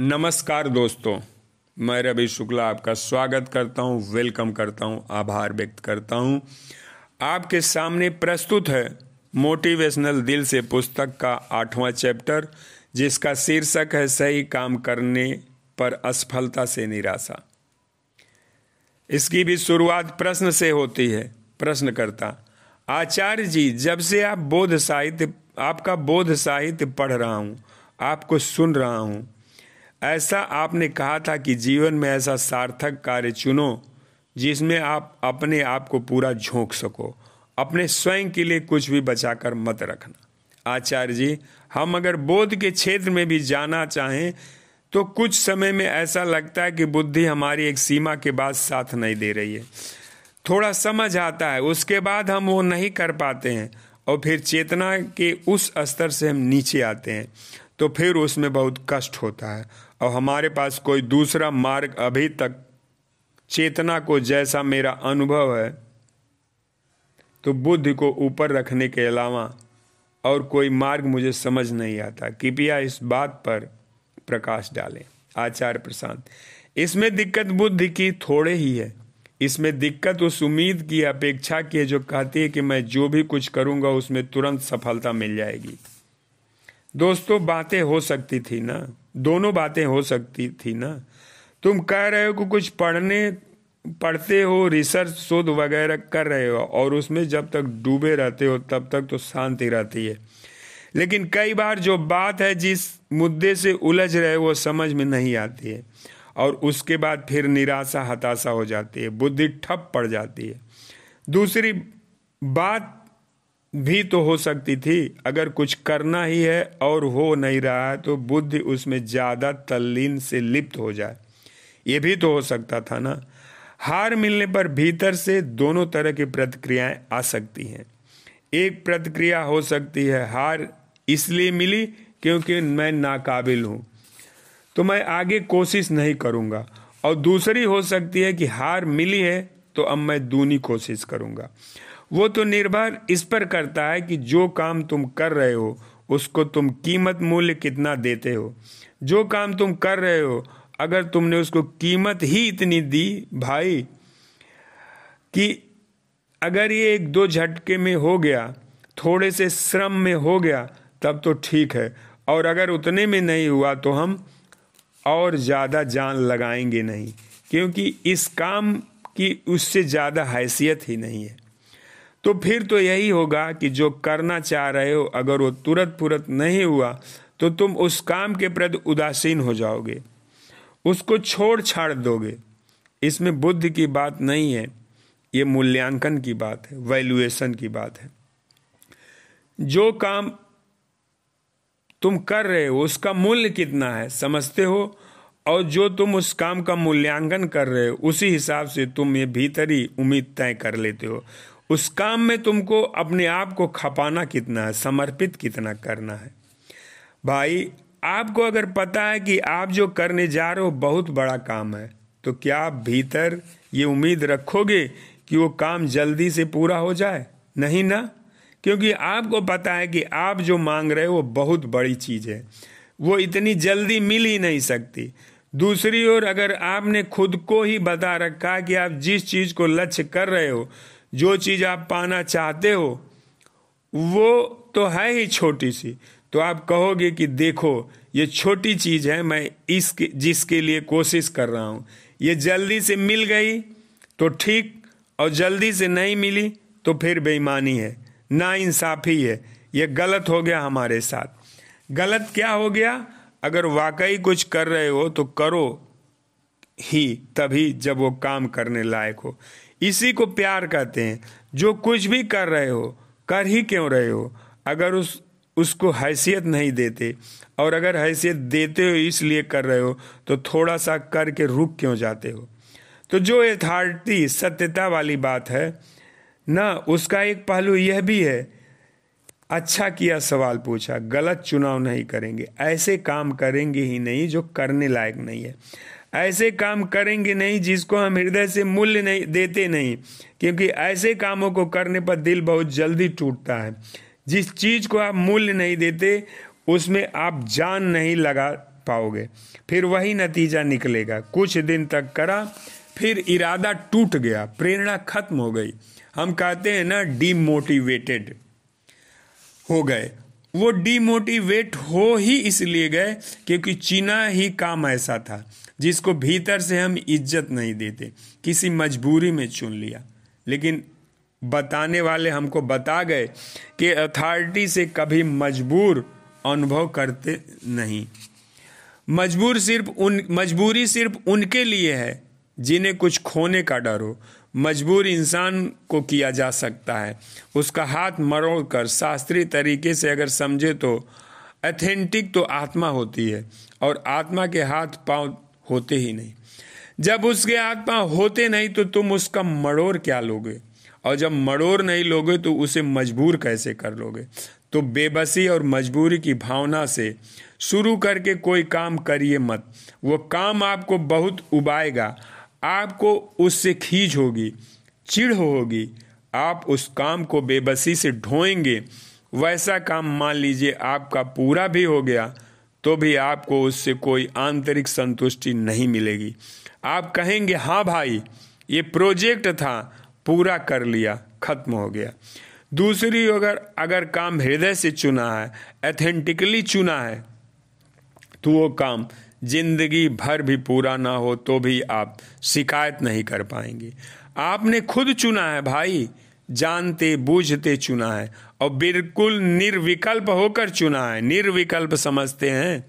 नमस्कार दोस्तों मैं रवि शुक्ला आपका स्वागत करता हूँ, वेलकम करता हूँ, आभार व्यक्त करता हूँ। आपके सामने प्रस्तुत है मोटिवेशनल दिल से पुस्तक का आठवां चैप्टर जिसका शीर्षक है सही काम करने पर असफलता से निराशा इसकी भी शुरुआत प्रश्न से होती है प्रश्न करता आचार्य जी जब से आप बोध साहित्य आपका बोध साहित्य पढ़ रहा हूँ आपको सुन रहा हूँ ऐसा आपने कहा था कि जीवन में ऐसा सार्थक कार्य चुनो, जिसमें आप अपने आप को पूरा झोंक सको। अपने स्वयं के लिए कुछ भी बचाकर मत रखना। आचार्य जी, हम अगर बोध के क्षेत्र में भी जाना चाहें तो कुछ समय में ऐसा लगता है कि बुद्धि हमारी एक सीमा के बाद साथ नहीं दे रही है। थोड़ा समझ आता है, उसके बाद हम वो नहीं कर पाते हैं, और फिर चेतना के उस स्तर से हम नीचे आते हैं तो फिर उसमें बहुत कष्ट होता है। और हमारे पास कोई दूसरा मार्ग अभी तक चेतना को जैसा मेरा अनुभव है तो बुद्धि को ऊपर रखने के अलावा और कोई मार्ग मुझे समझ नहीं आता। कृपया इस बात पर प्रकाश डालें। आचार्य प्रशांत इसमें दिक्कत बुद्धि की थोड़े ही है। इसमें दिक्कत उस उम्मीद की अपेक्षा की है जो कहती है कि मैं जो भी कुछ करूँगा उसमें तुरंत सफलता मिल जाएगी। दोस्तों, बातें हो सकती थी ना? दोनों बातें हो सकती थी ना। तुम कह रहे हो कि कुछ पढ़ने, पढ़ते हो रिसर्च शोध वगैरह कर रहे हो, और उसमें जब तक डूबे रहते हो, तब तक तो शांति रहती है। लेकिन कई बार जो बात है, जिस मुद्दे से उलझ रहे वो समझ में नहीं आती है। और उसके बाद फिर निराशा, हताशा हो जाती है, बुद्धि ठप पड़ जाती है। दूसरी बात भी तो हो सकती थी। अगर कुछ करना ही है और हो नहीं रहा है तो बुद्धि उसमें ज़्यादा तल्लीन से लिप्त हो जाए। ये भी तो हो सकता था ना? हार मिलने पर भीतर से दोनों तरह की प्रतिक्रियाएँ आ सकती हैं। एक प्रतिक्रिया हो सकती है, हार इसलिए मिली क्योंकि मैं नाकाबिल हूँ तो मैं आगे कोशिश नहीं करूँगा। और दूसरी हो सकती है कि हार मिली है तो अब मैं दूनी कोशिश करूँगा। वो तो निर्भर इस पर करता है कि जो काम तुम कर रहे हो, उसको तुम कीमत मूल्य कितना देते हो। जो काम तुम कर रहे हो, अगर तुमने उसको कीमत ही इतनी दी भाई, कि अगर ये एक दो झटके में हो गया, थोड़े से श्रम में हो गया, तब तो ठीक है। और अगर उतने में नहीं हुआ तो हम और ज़्यादा जान लगाएँगे नहीं, क्योंकि इस काम की उससे ज़्यादा हैसियत ही नहीं है। तो फिर तो यही होगा कि जो करना चाह रहे हो, अगर वो तुरंत तुरंत नहीं हुआ तो तुम उस काम के प्रति उदासीन हो जाओगे। उसको छोड़ छाड़ दोगे। इसमें बुद्धि की बात नहीं है। ये मूल्यांकन की बात है वैल्यूएशन की बात है। जो काम तुम कर रहे हो, उसका मूल्य कितना है, समझते हो? और जो तुम उस काम का मूल्यांकन कर रहे हो, उसी हिसाब से तुम ये भीतरी उम्मीद तय कर लेते हो। उस काम में तुमको अपने आप को खपाना कितना है, समर्पित कितना करना है। भाई, आपको अगर पता है कि आप जो करने जा रहे हो, बहुत बड़ा काम है तो क्या आप भीतर ये उम्मीद रखोगे कि वो काम जल्दी से पूरा हो जाए? नहीं ना? क्योंकि आपको पता है कि आप जो मांग रहे हो, वो बहुत बड़ी चीज़ है। वो इतनी जल्दी मिल ही नहीं सकती। दूसरी ओर, अगर आपने खुद को ही बता रखा कि आप जिस चीज़ को लक्ष्य कर रहे हो जो चीज़ आप पाना चाहते हो, वो तो है ही छोटी सी। तो आप कहोगे कि देखो, ये छोटी चीज़ है, मैं इसके, जिसके लिए कोशिश कर रहा हूँ। ये जल्दी से मिल गई तो ठीक, और जल्दी से नहीं मिली तो फिर बेईमानी है ना इंसाफी है। ये गलत हो गया हमारे साथ। गलत क्या हो गया? अगर वाकई कुछ कर रहे हो तो करो ही, तभी जब वो काम करने लायक हो। इसी को प्यार कहते हैं। जो कुछ भी कर रहे हो, कर ही क्यों रहे हो? अगर उस, उसको हैसियत नहीं देते, और अगर हैसियत देते हो, इसलिए कर रहे हो तो थोड़ा सा करके रुक क्यों जाते हो? तो जो यथार्थी, सत्यता वाली बात है, ना, उसका एक पहलू यह भी है। अच्छा किया सवाल पूछा, गलत चुनाव नहीं करेंगे, ऐसे काम करेंगे ही नहीं जो करने लायक नहीं है। ऐसे काम करेंगे नहीं जिसको हम हृदय से मूल्य नहीं, देते नहीं। क्योंकि ऐसे कामों को करने पर दिल बहुत जल्दी टूटता है। जिस चीज़ को आप मूल्य नहीं देते, उसमें आप जान नहीं लगा पाओगे। फिर वही नतीजा निकलेगा। कुछ दिन तक करा, फिर इरादा टूट गया। प्रेरणा खत्म हो गई। हम कहते हैं ना डीमोटिवेटेड हो गए। वो डीमोटिवेट हो ही इसलिए गए क्योंकि चीना ही काम ऐसा था, जिसको भीतर से हम इज़्ज़त नहीं देते, किसी मजबूरी में चुन लिया। लेकिन बताने वाले हमको बता गए कि अथॉरिटी से कभी मजबूर अनुभव करते नहीं। मजबूर सिर्फ़ उन, मजबूरी सिर्फ़ उनके लिए है, जिन्हें कुछ खोने का डर हो। मजबूर इंसान को किया जा सकता है। उसका हाथ मरोड़ कर शास्त्रीय तरीके से अगर समझे तो अथेंटिक तो आत्मा होती है और आत्मा के हाथ पाँव होते ही नहीं। जब उसके हाथ पाँव होते नहीं तो तुम उसका मड़ोर क्या लोगे? और जब मड़ोर नहीं लोगे तो उसे मजबूर कैसे कर लोगे? तो बेबसी और मजबूरी की भावना से शुरू करके कोई काम करिए मत। वो काम आपको बहुत उबाएगा। आपको उससे खींच होगी, चिढ़ होगी। आप उस काम को बेबसी से ढोएँगे। वैसा काम मान लीजिए आपका पूरा भी हो गया तो भी आपको उससे कोई आंतरिक संतुष्टि नहीं मिलेगी। आप कहेंगे हाँ भाई, ये प्रोजेक्ट था, पूरा कर लिया, खत्म हो गया। दूसरी, अगर अगर काम हृदय से चुना है एथेंटिकली चुना है तो वो काम ज़िंदगी भर भी पूरा ना हो तो भी आप शिकायत नहीं कर पाएँगे। आपने खुद चुना है भाई जानते बूझते चुना है और बिल्कुल निर्विकल्प होकर चुना है। निर्विकल्प समझते हैं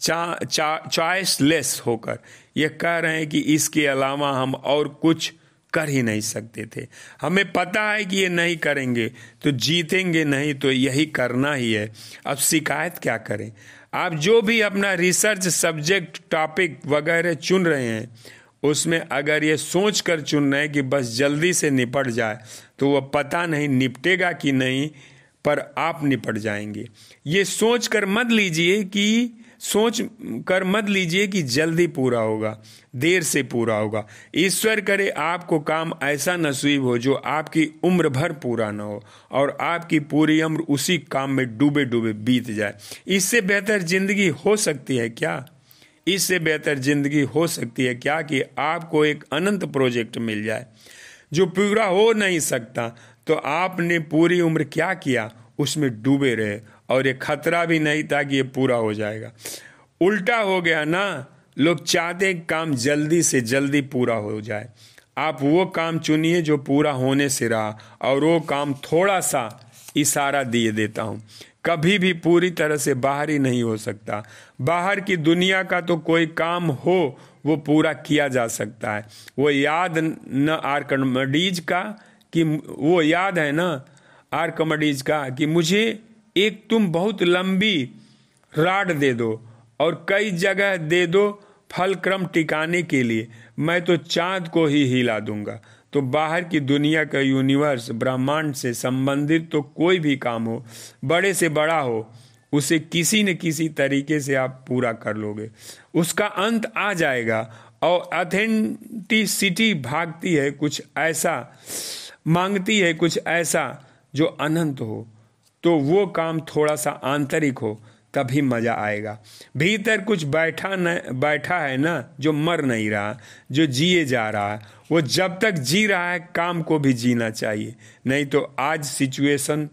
चा, चा, होकर। यह कह रहे हैं कि इसके अलावा हम और कुछ कर ही नहीं सकते थे। हमें पता है कि ये नहीं करेंगे तो जीतेंगे नहीं तो यही करना ही है। अब शिकायत क्या करें? आप जो भी अपना रिसर्च सब्जेक्ट टॉपिक वगैरह चुन रहे हैं, उसमें अगर ये सोच कर चुन रहे हैं कि बस जल्दी से निपट जाए तो वह पता नहीं निपटेगा कि नहीं, पर आप निपट जाएँगे। ये सोच कर मत लीजिए कि सोच कर मत लीजिए कि जल्दी पूरा होगा, देर से पूरा होगा। ईश्वर करे आपको काम ऐसा नसीब हो जो आपकी उम्र भर पूरा ना हो और आपकी पूरी उम्र उसी काम में डूबे डूबे बीत जाए। इससे बेहतर ज़िंदगी हो सकती है क्या? इससे बेहतर ज़िंदगी हो सकती है क्या कि आपको एक अनंत प्रोजेक्ट मिल जाए? जो पूरा हो नहीं सकता तो आपने पूरी उम्र क्या किया? उसमें डूबे रहे। और ये खतरा भी नहीं था कि ये पूरा हो जाएगा। उल्टा हो गया ना, लोग चाहते काम जल्दी से जल्दी पूरा हो जाए। आप वो काम चुनिए जो पूरा होने से रहा और वो काम थोड़ा सा इशारा दिए देता हूँ। कभी भी पूरी तरह से बाहर ही नहीं हो सकता। बाहर की दुनिया का तो कोई काम हो, वो पूरा किया जा सकता है। वो याद न आर्कमडीज का कि वो याद है ना, आर्कमडीज का कि मुझे एक तुम बहुत लंबी राड दे दो और कई जगह दे दो फल क्रम टिकाने के लिए। मैं तो चाँद को ही हिला दूँगा। तो बाहर की दुनिया का यूनिवर्स ब्रह्मांड से संबंधित तो कोई भी काम हो, बड़े से बड़ा हो, उसे किसी न किसी तरीके से आप पूरा कर लोगे। उसका अंत आ जाएगा और अथेंटिसिटी भागती है कुछ ऐसा, मांगती है कुछ ऐसा जो अनंत हो। तो वो काम थोड़ा सा आंतरिक हो, तभी मज़ा आएगा। भीतर कुछ बैठा न, बैठा है ना, जो मर नहीं रहा, जो जिए जा रहा है, वो जब तक जी रहा है, काम को भी जीना चाहिए। नहीं तो आज सिचुएशन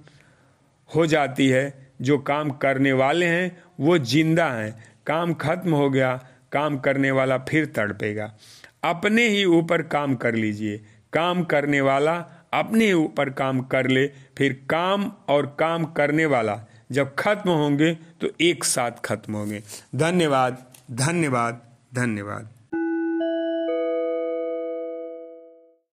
हो जाती है, जो काम करने वाले हैं, वो ज़िंदा हैं। काम खत्म हो गया, काम करने वाला फिर तड़पेगा। अपने ही ऊपर काम कर लीजिए। काम करने वाला अपने ऊपर काम कर ले, फिर काम और काम करने वाला जब खत्म होंगे तो एक साथ खत्म होंगे। धन्यवाद धन्यवाद धन्यवाद।